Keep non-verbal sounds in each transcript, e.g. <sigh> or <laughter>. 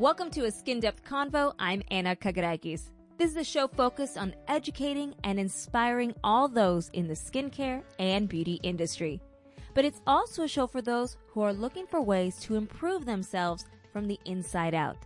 Welcome to a Skin Depth Convo. I'm Anna Kagarakis. This is a show focused on educating and inspiring all those in the skincare and beauty industry. But it's also a show for those who are looking for ways to improve themselves from the inside out.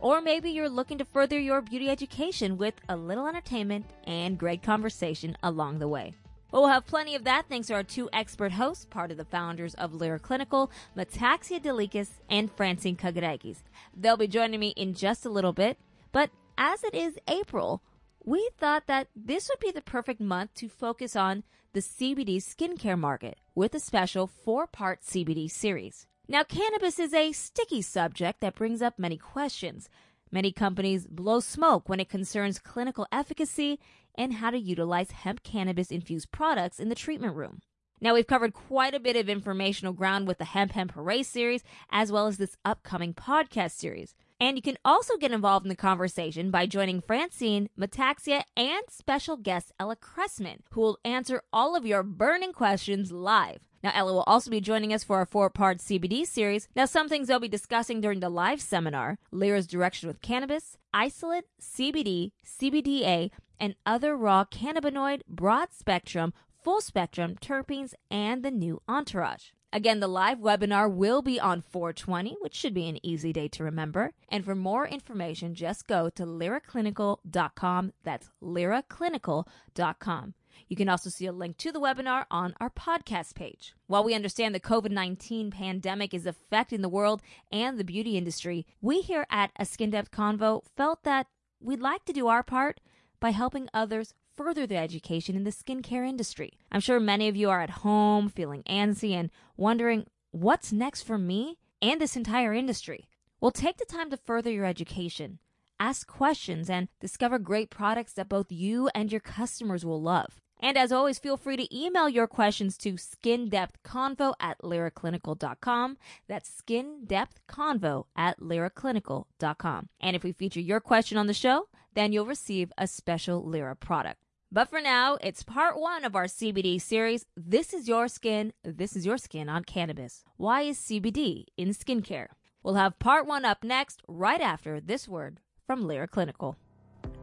Or maybe you're looking to further your beauty education with a little entertainment and great conversation along the way. Well, have plenty of that thanks to our two expert hosts, part of the founders of Lira Clinical, Metaxia Delikas and Francine Kagarakis. They'll be joining me in just a little bit, but as it is April, we thought that this would be the perfect month to focus on the CBD skincare market with a special four part CBD series. Now, cannabis is a sticky subject that brings up many questions. Many companies blow smoke when it concerns clinical efficacy and how to utilize hemp cannabis infused products in the treatment room. Now, we've covered quite a bit of informational ground with the Hemp Hemp Hooray series, as well as this upcoming podcast series. And you can also get involved in the conversation by joining Francine, Metaxia, and special guest Ella Cressman, who will answer all of your burning questions live. Now, Ella will also be joining us for our four part CBD series. Now, some things they'll be discussing during the live seminar Lira's direction with cannabis, isolate, CBD, CBDA, and other raw cannabinoid, broad spectrum, full spectrum terpenes, and the new entourage. Again, the live webinar will be on 420, which should be an easy day to remember. And for more information, just go to liraclinical.com. That's liraclinical.com. You can also see a link to the webinar on our podcast page. While we understand the COVID 19 pandemic is affecting the world and the beauty industry, we here at A Skin Depth Convo felt that we'd like to do our part by helping others further their education in the skincare industry. I'm sure many of you are at home feeling antsy and wondering what's next for me and this entire industry. Well, take the time to further your education, ask questions, and discover great products that both you and your customers will love. And as always, feel free to email your questions to skindepthconvo at liraclinical.com. That's skindepthconvo at liraclinical.com. And if we feature your question on the show, then you'll receive a special Lira product. But for now, it's part one of our CBD series. This is your skin. This is your skin on cannabis. Why is CBD in skincare? We'll have part one up next, right after this word from Lira Clinical.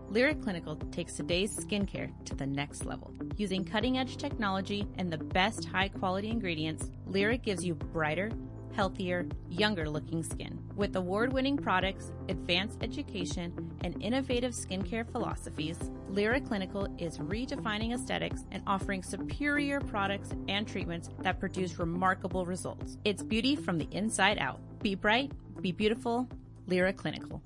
Lira Clinical takes today's skincare to the next level. Using cutting edge technology and the best high quality ingredients, Lira gives you brighter, healthier, younger looking skin. With award winning products, advanced education, and innovative skincare philosophies, Lira Clinical is redefining aesthetics and offering superior products and treatments that produce remarkable results. It's beauty from the inside out. Be bright, be beautiful, Lira Clinical.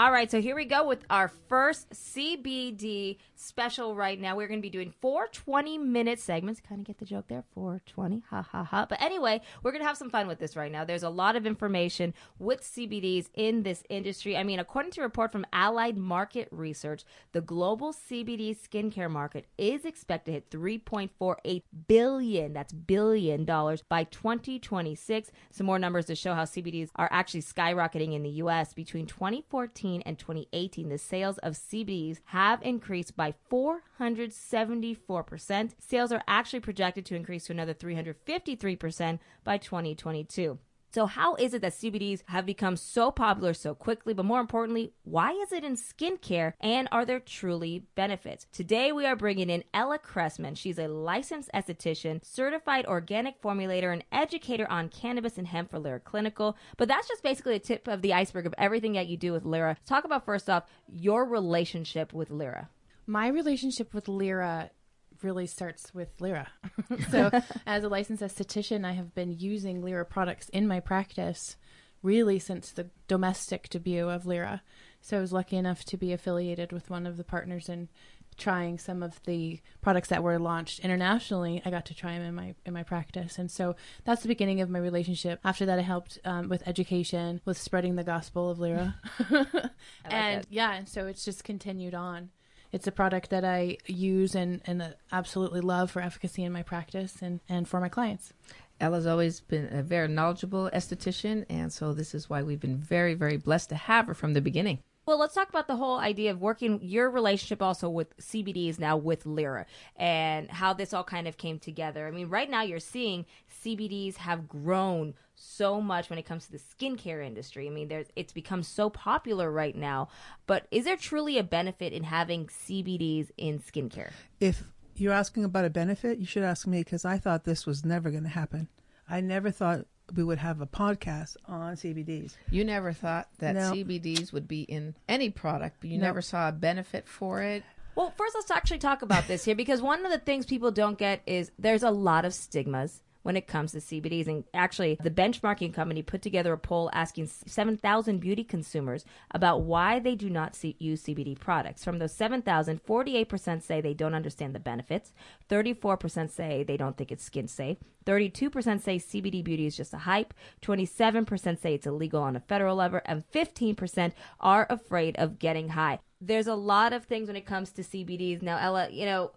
All right, so here we go with our first CBD special right now. We're going to be doing four 20 minute segments. Kind of get the joke there? 420, ha ha ha. But anyway, we're going to have some fun with this right now. There's a lot of information with CBDs in this industry. I mean, according to a report from Allied Market Research, the global CBD skincare market is expected to hit 3.48 billion, that's billion dollars by 2026. Some more numbers to show how CBDs are actually skyrocketing in the US between 2014 and 2018, the sales of CBDs have increased by 474%. Sales are actually projected to increase to another 353% by 2022. So, how is it that CBDs have become so popular so quickly? But more importantly, why is it in skincare and are there truly benefits? Today, we are bringing in Ella Cressman. She's a licensed esthetician, certified organic formulator, and educator on cannabis and hemp for Lira Clinical. But that's just basically a tip of the iceberg of everything that you do with Lira. Talk about first off your relationship with Lira. My relationship with Lira really starts with Lira. <laughs> so, <laughs> as a licensed esthetician, I have been using Lira products in my practice really since the domestic debut of Lira. So, I was lucky enough to be affiliated with one of the partners in trying some of the products that were launched internationally. I got to try them in my in my practice, and so that's the beginning of my relationship. After that, I helped um, with education, with spreading the gospel of Lira, <laughs> like and it. yeah, and so it's just continued on it's a product that I use and, and uh, absolutely love for efficacy in my practice and, and for my clients. Ella's always been a very knowledgeable esthetician, and so this is why we've been very, very blessed to have her from the beginning. Well, let's talk about the whole idea of working your relationship also with CBDs now with Lira and how this all kind of came together. I mean, right now you're seeing CBDs have grown so much when it comes to the skincare industry. I mean, there's it's become so popular right now. But is there truly a benefit in having CBDs in skincare? If you're asking about a benefit, you should ask me because I thought this was never going to happen. I never thought we would have a podcast on CBDs. You never thought that No. CBDs would be in any product, but you No. never saw a benefit for it. Well, first let's actually talk about this here because one of the things people don't get is there's a lot of stigmas when it comes to CBDs. And actually, the benchmarking company put together a poll asking 7,000 beauty consumers about why they do not see, use CBD products. From those 7,000, 48% say they don't understand the benefits, 34% say they don't think it's skin safe, 32% say CBD beauty is just a hype, 27% say it's illegal on a federal level, and 15% are afraid of getting high. There's a lot of things when it comes to CBDs. Now, Ella, you know,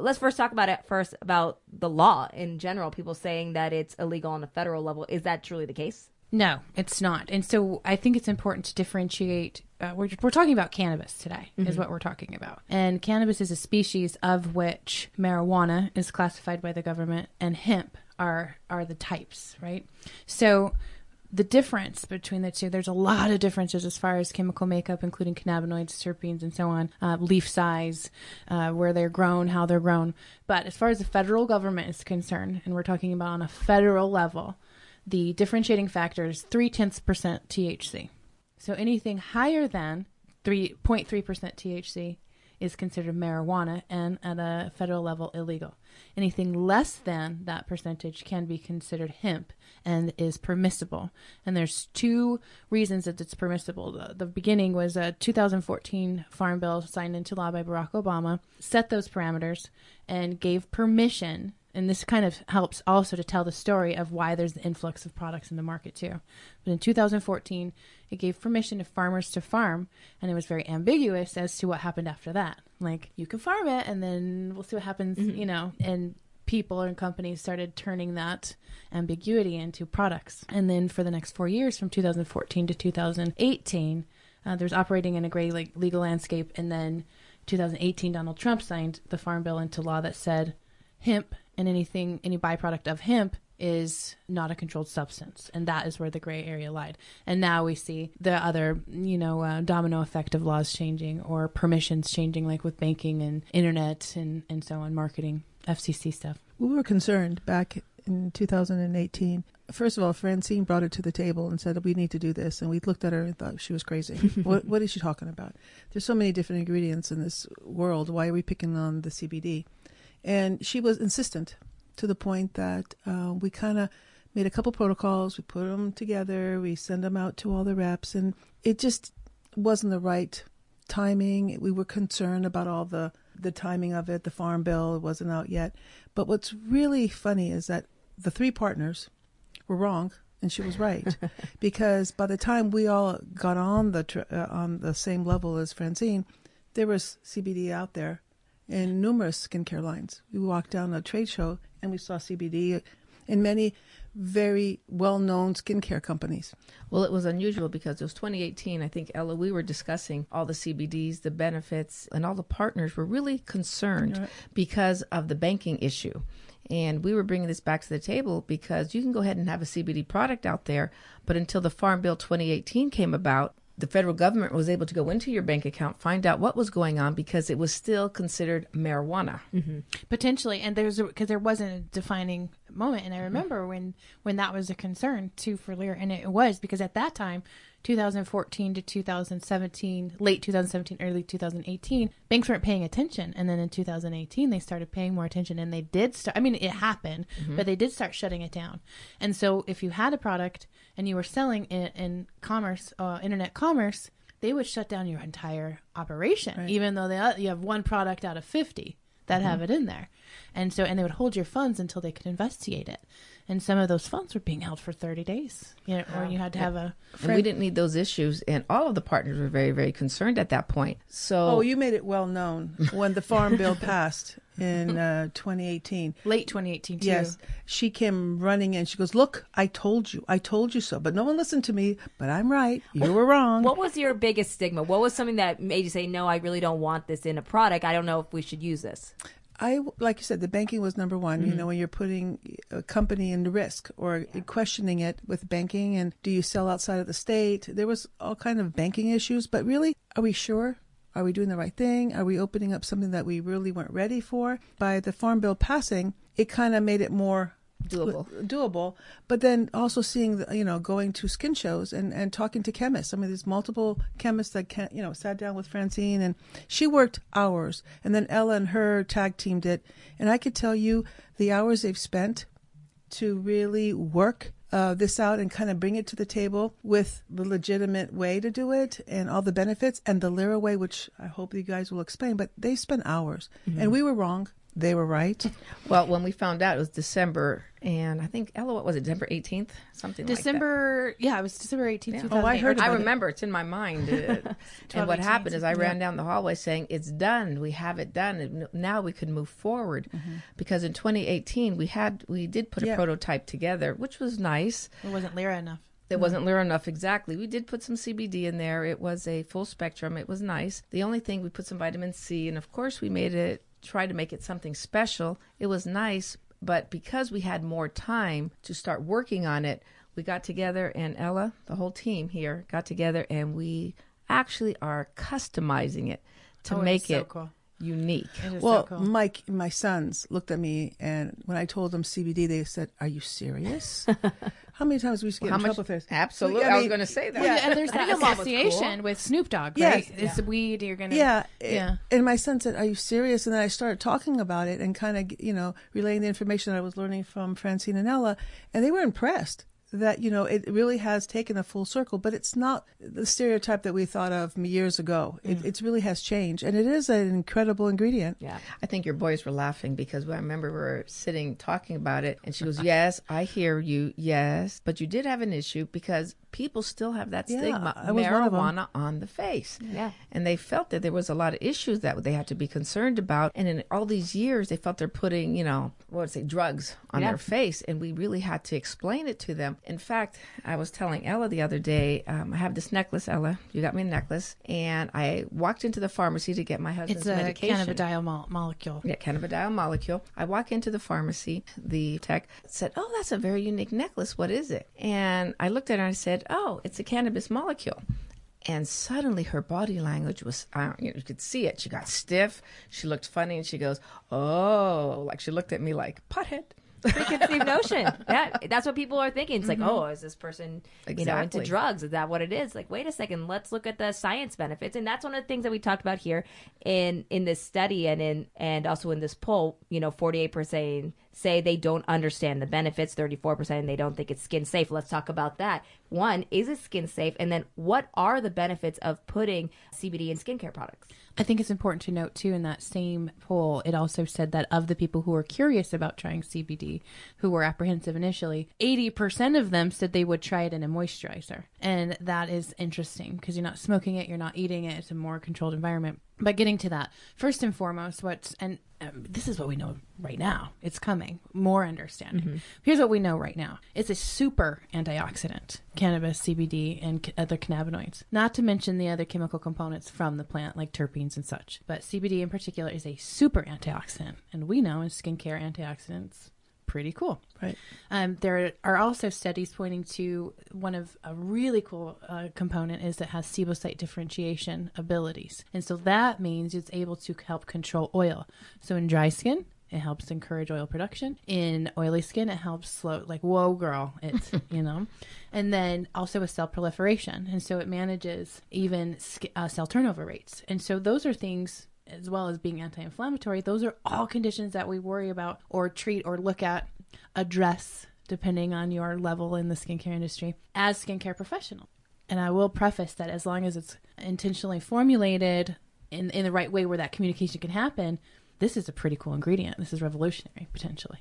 let's first talk about it first about the law in general. People saying that it's illegal on a federal level. Is that truly the case? No, it's not. And so I think it's important to differentiate. Uh, we're, we're talking about cannabis today, is what we're talking about. And cannabis is a species of which marijuana is classified by the government and hemp are, are the types, right? So the difference between the two, there's a lot of differences as far as chemical makeup, including cannabinoids, terpenes, and so on, uh, leaf size, uh, where they're grown, how they're grown. But as far as the federal government is concerned, and we're talking about on a federal level, the differentiating factor is three tenths percent THC. So anything higher than 3.3% THC is considered marijuana and at a federal level illegal. Anything less than that percentage can be considered hemp and is permissible. And there's two reasons that it's permissible. The, the beginning was a 2014 Farm Bill signed into law by Barack Obama, set those parameters, and gave permission. And this kind of helps also to tell the story of why there's the influx of products in the market too. But in 2014, it gave permission to farmers to farm, and it was very ambiguous as to what happened after that. Like, you can farm it, and then we'll see what happens, you know. And people and companies started turning that ambiguity into products. And then for the next four years, from 2014 to 2018, uh, there's operating in a gray like legal landscape. And then 2018, Donald Trump signed the Farm Bill into law that said hemp and anything, any byproduct of hemp is not a controlled substance. And that is where the gray area lied. And now we see the other, you know, uh, domino effect of laws changing or permissions changing, like with banking and internet and, and so on, marketing, FCC stuff. We were concerned back in 2018. First of all, Francine brought it to the table and said, We need to do this. And we looked at her and thought she was crazy. <laughs> what, what is she talking about? There's so many different ingredients in this world. Why are we picking on the CBD? And she was insistent to the point that uh, we kind of made a couple protocols. We put them together. We send them out to all the reps. And it just wasn't the right timing. We were concerned about all the, the timing of it. The farm bill wasn't out yet. But what's really funny is that the three partners were wrong and she was right <laughs> because by the time we all got on the tr- uh, on the same level as Francine, there was CBD out there in numerous skincare lines. We walked down a trade show and we saw CBD in many very well-known skincare companies. Well, it was unusual because it was 2018. I think, Ella, we were discussing all the CBDs, the benefits, and all the partners were really concerned Right. because of the banking issue. And we were bringing this back to the table because you can go ahead and have a CBD product out there, but until the Farm Bill 2018 came about, the federal government was able to go into your bank account, find out what was going on because it was still considered marijuana. Mm-hmm. potentially and there's because there wasn't a defining moment and i mm-hmm. remember when when that was a concern too for Lira and it was because at that time 2014 to 2017 late 2017 early 2018 banks weren't paying attention. And then in 2018 they started paying more attention and they did start i mean it happened mm-hmm. but they did start shutting it down. And so if you had a product and you were selling it in commerce uh, internet commerce they would shut down your entire operation even though they, uh, you have one product out of 50 that mm-hmm. have it in there. And so, and they would hold your funds until they could investigate it. And some of those funds were being held for 30 days, you know, or you had to have a. And we didn't need those issues. And all of the partners were very, very concerned at that point. So, Oh, you made it well known when the farm bill <laughs> passed in uh, 2018. Late 2018, too. Yes, she came running in. She goes, "Look, I told you, I told you so." But no one listened to me. But I'm right. You were wrong. What was your biggest stigma? What was something that made you say, "No, I really don't want this in a product. I don't know if we should use this." I like you said, the banking was number one. Mm-hmm. You know, when you're putting a company in risk or questioning it with banking, and do you sell outside of the state? There was all kind of banking issues, but really, are we sure? Are we doing the right thing? Are we opening up something that we really weren't ready for? By the farm bill passing, it kind of made it more Doable. doable but then also seeing the, you know going to skin shows and and talking to chemists i mean there's multiple chemists that can you know sat down with francine and she worked hours and then ella and her tag teamed it and i could tell you the hours they've spent to really work uh, this out and kind of bring it to the table with the legitimate way to do it and all the benefits and the Lira way, which I hope you guys will explain. But they spent hours, and we were wrong. They were right. Well, when we found out, it was December, and I think Ella, what was it, December eighteenth, something like that. December, yeah, it was December 18th, Yeah. Oh, I heard I about it. remember it's in my mind. <laughs> And what happened is I ran yeah. down the hallway saying, "It's done. We have it done. And now we can move forward." Mm-hmm. Because in 2018 we had we did put a Yeah. prototype together, which was nice. It wasn't Lira enough. It wasn't Lira enough exactly. We did put some CBD in there. It was a full spectrum. It was nice. The only thing we put some vitamin C, and of course we made it try to make it something special. It was nice, but because we had more time to start working on it, we got together and Ella, the whole team here, got together and we actually are customizing it to Oh, it make so it cool. Unique. Well, so cool. Mike, my sons looked at me, and when I told them CBD, they said, "Are you serious?" <laughs> How many times we used to get How in much? trouble for this? Absolutely. I I, was going to say that. yeah. and there's I that think your mom was association cool. with Snoop Dogg, Yes. right? It's weed. You're gonna, Yeah, yeah. And my son said, "Are you serious?" And then I started talking about it and kind of, you know, relaying the information that I was learning from Francine and Ella, and they were impressed that you know it really has taken a full circle. But it's not the stereotype that we thought of years ago. It, mm. it really has changed, and it is an incredible ingredient. Yeah. I think your boys were laughing because I remember we were sitting talking about it, and she goes, <laughs> "Yes, I hear you. Yes, but you did have an issue because people still have that stigma I was one of 'em. marijuana on the face, Yeah. and they felt that there was a lot of issues that they had to be concerned about. And in all these years, they felt they're putting, you know, what would say, drugs on Yeah. their face, and we really had to explain it to them. In fact, I was telling Ella the other day, um, I have this necklace, Ella. You got me a necklace, and I walked into the pharmacy to get my husband's It's a medication. cannabidiol mo- molecule. Yeah, cannabidiol molecule. I walk into the pharmacy. The tech said, "Oh, that's a very unique necklace. What is it?" And I looked at her and I said, "Oh, it's a cannabis molecule." And suddenly her body language was, I don't, you, know, you could see it. She got stiff. She looked funny and she goes, Oh, like she looked at me like, pothead. preconceived <laughs> notion. Yeah, that's what people are thinking. It's like, mm-hmm. oh, is this person, you know, into drugs? Is that what it is? Like, wait a second, let's look at the science benefits, and that's one of the things that we talked about here in in this study and in and also in this poll. You know, forty eight percent say they don't understand the benefits, thirty four percent they don't think it's skin safe. Let's talk about that. One, is it skin safe? And then, what are the benefits of putting CBD in skincare products? I think it's important to note too in that same poll, it also said that of the people who were curious about trying CBD, who were apprehensive initially, 80% of them said they would try it in a moisturizer. And that is interesting because you're not smoking it, you're not eating it, it's a more controlled environment. But getting to that, first and foremost, what's, and um, this is what we know right now, it's coming, more understanding. Here's what we know right now it's a super antioxidant, cannabis, CBD, and c- other cannabinoids. Not to mention the other chemical components from the plant, like terpenes and such. But CBD in particular is a super antioxidant. And we know in skincare, antioxidants, pretty cool. Right. Um, there are also studies pointing to one of a really cool uh, component is that has sebocyte differentiation abilities, and so that means it's able to help control oil. So in dry skin, it helps encourage oil production. In oily skin, it helps slow, like whoa, girl, it's <laughs> you know, and then also with cell proliferation, and so it manages even uh, cell turnover rates, and so those are things as well as being anti-inflammatory those are all conditions that we worry about or treat or look at address depending on your level in the skincare industry as skincare professional and i will preface that as long as it's intentionally formulated in, in the right way where that communication can happen this is a pretty cool ingredient this is revolutionary potentially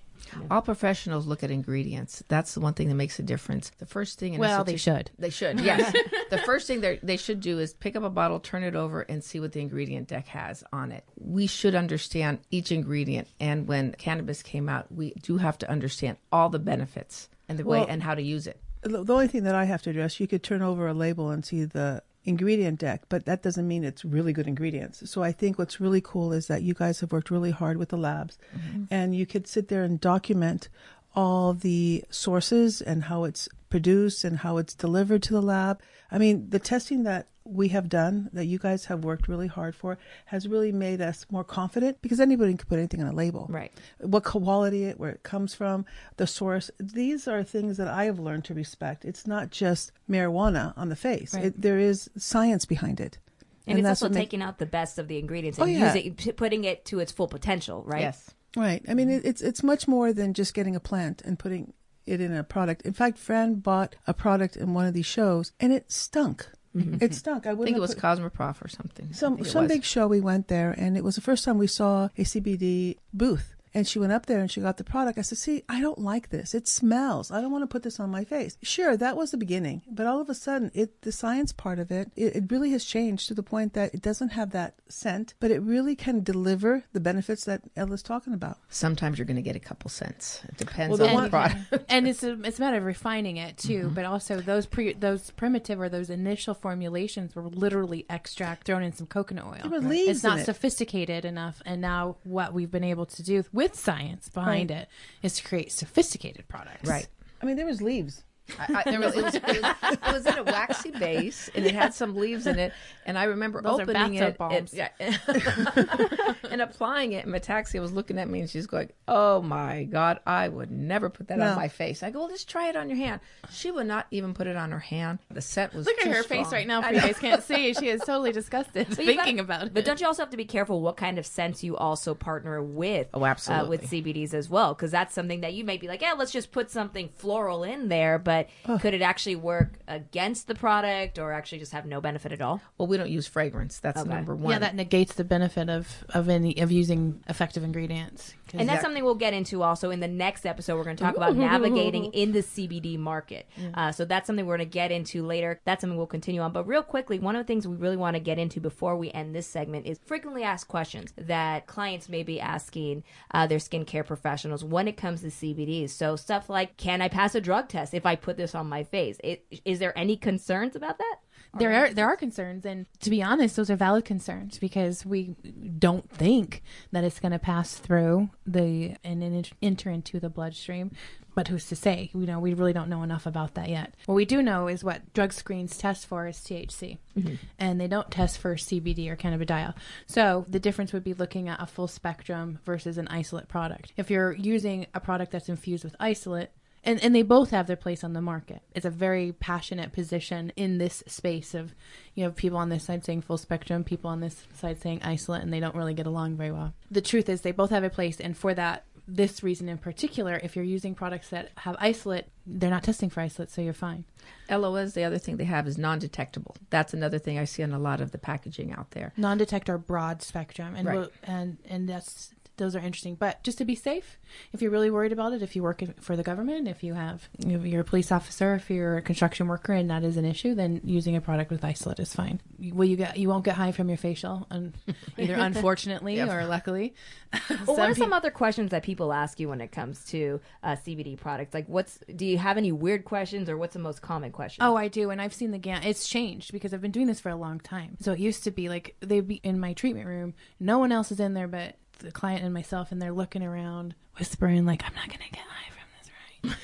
All professionals look at ingredients. That's the one thing that makes a difference. The first thing, in a well they should They should, <laughs> yes. the first thing they they should do is pick up a bottle, turn it over, and see what the ingredient deck has on it. We should understand each ingredient, and when cannabis came out, we do have to understand all the benefits and the way and how to use it. The the only thing that I have to address, you could turn over a label and see the ingredient deck, but that doesn't mean it's really good ingredients. So I think what's really cool is that you guys have worked really hard with the labs mm-hmm. and you could sit there and document all the sources and how it's produced and how it's delivered to the lab. I mean, the testing that we have done that you guys have worked really hard for has really made us more confident because anybody can put anything on a label. Right. What quality it, where it comes from, the source. These are things that I have learned to respect. It's not just marijuana on the face. Right. It, there is science behind it. And, it's that's also taking out the best of the ingredients Oh, and yeah. using, putting it to its full potential, right? Yes. Right. I mean, it's it's much more than just getting a plant and putting it in a product. In fact, Fran bought a product in one of these shows, and it stunk. Mm-hmm. It stunk. I I think it was put- Cosmoprof or something. Some some big show. We went there, and it was the first time we saw a CBD booth. And she went up there and she got the product. I said, "See, I don't like this. It smells. I don't want to put this on my face." Sure, that was the beginning, but all of a sudden, it the science part of it, it, it really has changed to the point that it doesn't have that scent, but it really can deliver the benefits that Ella's talking about. Sometimes you're going to get a couple cents. It depends Well, the on one- the product. <laughs> and it's a, it's a matter of refining it too. Mm-hmm. But also those pre those primitive or those initial formulations were literally extract thrown in some coconut oil. There were leaves it's not it. sophisticated enough. And now what we've been able to do with science behind it is to create sophisticated products. Right. I mean, there was leaves. I, I, it, was, it, was, it, was, it was in a waxy base and it had some leaves in it. And I remember Those opening it, and, yeah, <laughs> and applying it. And Metaxia was looking at me and she's going, "Oh my god, I would never put that No. on my face." I go, "Well, just try it on your hand." She would not even put it on her hand. The scent was Look at her strong. face right now. I If you guys can't see, she is totally disgusted But thinking gotta- about it. But don't you also have to be careful what kind of scents you also partner with? Oh, absolutely. Uh, with CBDs as well, because that's something that you may be like, yeah, let's just put something floral in there, but could it actually work against the product or actually just have no benefit at all? Well, we don't use fragrance. That's Okay. number one. yeah, that negates the benefit of of any of using effective ingredients. And that's Yeah. something we'll get into also in the next episode. We're going to talk about <laughs> navigating in the CBD market. Uh, so that's something we're going to get into later. That's something we'll continue on. But real quickly, one of the things we really want to get into before we end this segment is frequently asked questions that clients may be asking uh, their skincare professionals when it comes to CBDs. So stuff like, can I pass a drug test if I put this on my face? It, is there any concerns about that? there are there are concerns, and to be honest, those are valid concerns because we don't think that it's going to pass through the and then enter into the bloodstream. But who's to say? You know, we really don't know enough about that yet. What we do know is what drug screens test for is THC, mm-hmm. and they don't test for CBD or cannabidiol. So the difference would be looking at a full spectrum versus an isolate product. If you're using a product that's infused with isolate, and and they both have their place on the market. It's a very passionate position in this space of you know people on this side saying full spectrum, people on this side saying isolate, and they don't really get along very well. The truth is they both have a place, and for that this reason in particular, if you're using products that have isolate, they're not testing for isolate, so you're fine. LOS, the other thing they have is non-detectable. That's another thing I see on a lot of the packaging out there. Non-detect are broad spectrum, and Right. we'll- and and that's those are interesting. But just to be safe, if you're really worried about it, if you work for the government, if you have if you're a police officer, if you're a construction worker, and that is an issue, then using a product with isolate is fine. Will you get you won't get high from your facial, un, <laughs> either <laughs> unfortunately Yep. or luckily. <laughs> Well, what are Some some other questions that people ask you when it comes to uh, CBD products? Like, what's do you have any weird questions, or what's the most common question? Oh, I do, and I've seen the gam. It's changed because I've been doing this for a long time. So it used to be like they'd be in my treatment room, no one else is in there but the client and myself, and they're looking around, whispering like, "I'm not gonna get high from this,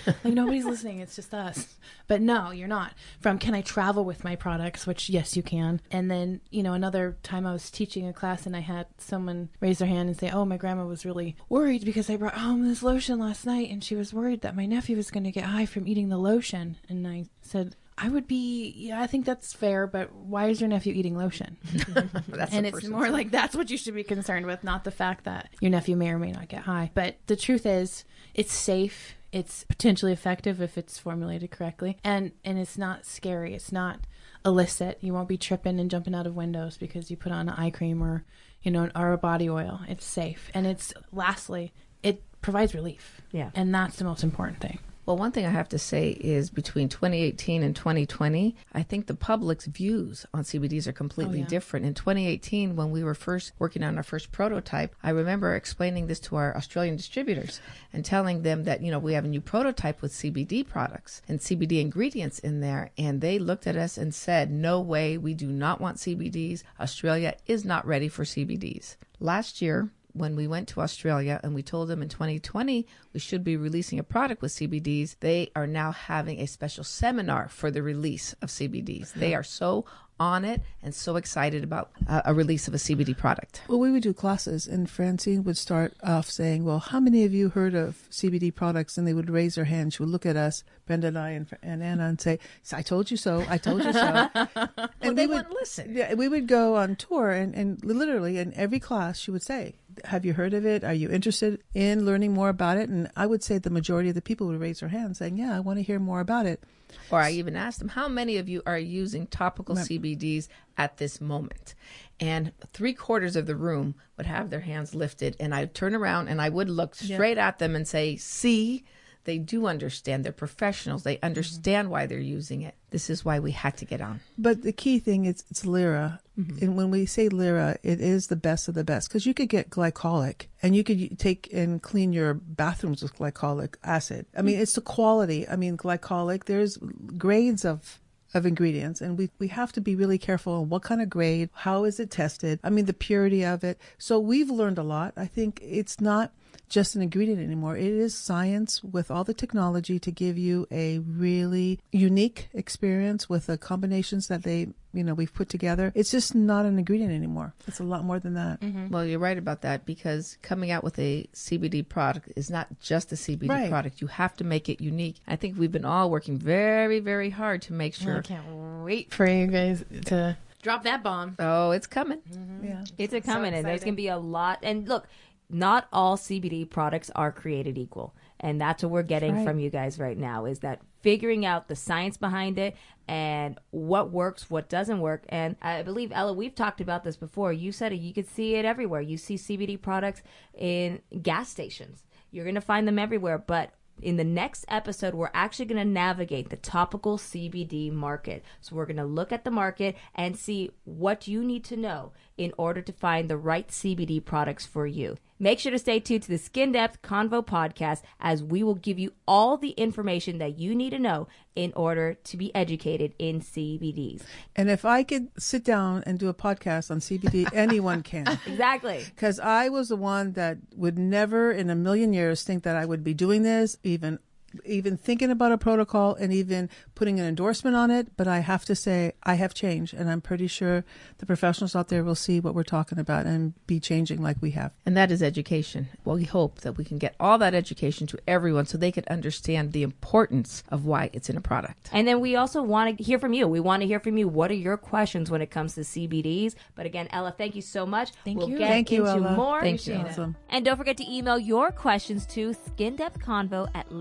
right?" <laughs> like nobody's listening. It's just us. But no, you're not. From can I travel with my products? Which yes, you can. And then you know another time I was teaching a class and I had someone raise their hand and say, "Oh, my grandma was really worried because I brought home this lotion last night, and she was worried that my nephew was going to get high from eating the lotion." And I said. I would be, yeah, I think that's fair, but why is your nephew eating lotion? <laughs> <laughs> That's and it's person's- more like that's what you should be concerned with, not the fact that your nephew may or may not get high. But the truth is, it's safe. It's potentially effective if it's formulated correctly, and and it's not scary. It's not illicit. You won't be tripping and jumping out of windows because you put on eye cream or you know or a body oil. It's safe, and it's lastly, it provides relief. Yeah. and that's the most important thing. Well, one thing I have to say is between 2018 and 2020, I think the public's views on CBDs are completely Oh, yeah. different. In 2018, when we were first working on our first prototype, I remember explaining this to our Australian distributors and telling them that, you know, we have a new prototype with CBD products and CBD ingredients in there. And they looked at us and said, no way, we do not want CBDs. Australia is not ready for CBDs. Last year, when we went to Australia and we told them in 2020 we should be releasing a product with CBDs, they are now having a special seminar for the release of CBDs. They are so on it and so excited about uh, a release of a CBD product. Well, we would do classes, and Francine would start off saying, "Well, how many of you heard of CBD products?" And they would raise their hand. She would look at us, Brenda and I, and, and Anna, and say, "I told you so. I told you so." <laughs> Well, and they we would wouldn't listen. Yeah, we would go on tour, and, and literally in every class, she would say, "Have you heard of it? Are you interested in learning more about it?" And I would say the majority of the people would raise their hands, saying, "Yeah, I want to hear more about it." Or I even asked them, how many of you are using topical CBDs at this moment? And three quarters of the room would have their hands lifted. And I'd turn around and I would look straight at them and say, see, they do understand. They're professionals. They mm-hmm. understand why they're using it. This is why we had to get on. But the key thing is it's Lira. Mm-hmm. And when we say Lira, it is the best of the best because you could get glycolic and you could take and clean your bathrooms with glycolic acid. I mean, it's the quality. I mean, glycolic, there's grades of of ingredients and we, we have to be really careful on what kind of grade how is it tested i mean the purity of it so we've learned a lot i think it's not just an ingredient anymore. It is science with all the technology to give you a really unique experience with the combinations that they, you know, we've put together. It's just not an ingredient anymore. It's a lot more than that. Mm-hmm. Well, you're right about that because coming out with a CBD product is not just a CBD Right. product. You have to make it unique. I think we've been all working very, very hard to make sure. I can't wait for you guys to drop that bomb. Oh, it's coming. Mm-hmm. Yeah. It's a coming, and there's going to be a lot. And look, not all CBD products are created equal, and that's what we're getting Right. from you guys right now. Is that figuring out the science behind it and what works, what doesn't work. And I believe Ella, we've talked about this before. You said it. You could see it everywhere. You see CBD products in gas stations. You're going to find them everywhere, but in the next episode, we're actually going to navigate the topical CBD market. So we're going to look at the market and see what you need to know in order to find the right CBD products for you. Make sure to stay tuned to the Skin Depth Convo podcast as we will give you all the information that you need to know in order to be educated in CBDs. And if I could sit down and do a podcast on CBD, <laughs> anyone can. Exactly. Because I was the one that would never in a million years think that I would be doing this, even even thinking about a protocol and even putting an endorsement on it. But I have to say, I have changed, and I'm pretty sure the professionals out there will see what we're talking about and be changing like we have. And that is education. Well, we hope that we can get all that education to everyone so they can understand the importance of why it's in a product. And then we also want to hear from you. We want to hear from you. What are your questions when it comes to CBDs? But again, Ella, thank you so much. Thank we'll you. get Thank you, Ella. more. Thank you. Awesome. And don't forget to email your questions to skindepthconvo at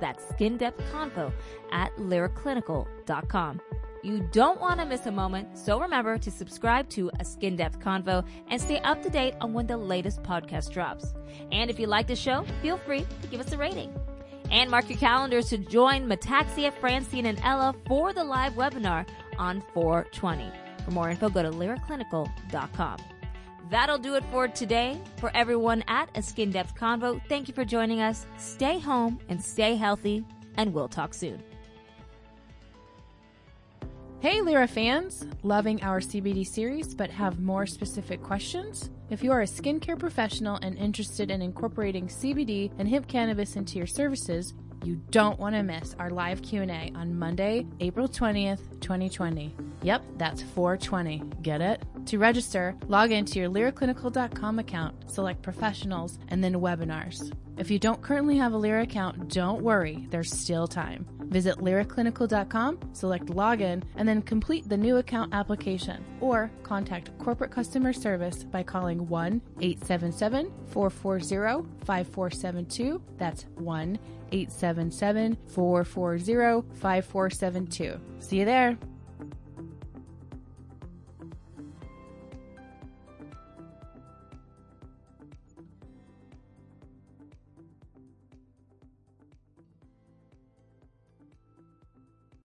That's Convo at liraclinical.com. You don't want to miss a moment, so remember to subscribe to a Skin Depth Convo and stay up to date on when the latest podcast drops. And if you like the show, feel free to give us a rating. And mark your calendars to join Metaxia, Francine, and Ella for the live webinar on 420. For more info, go to liraclinical.com. That'll do it for today. For everyone at A Skin Depth Convo, thank you for joining us. Stay home and stay healthy, and we'll talk soon. Hey, Lira fans! Loving our CBD series but have more specific questions? If you are a skincare professional and interested in incorporating CBD and hemp cannabis into your services, you don't want to miss our live Q&A on Monday, April 20th, 2020. Yep, that's 420. Get it? To register, log into your liraclinical.com account, select professionals, and then webinars. If you don't currently have a Lira account, don't worry, there's still time. Visit liraclinical.com, select login, and then complete the new account application. Or contact corporate customer service by calling 1 877 440 5472. That's 1 877 440 5472. See you there.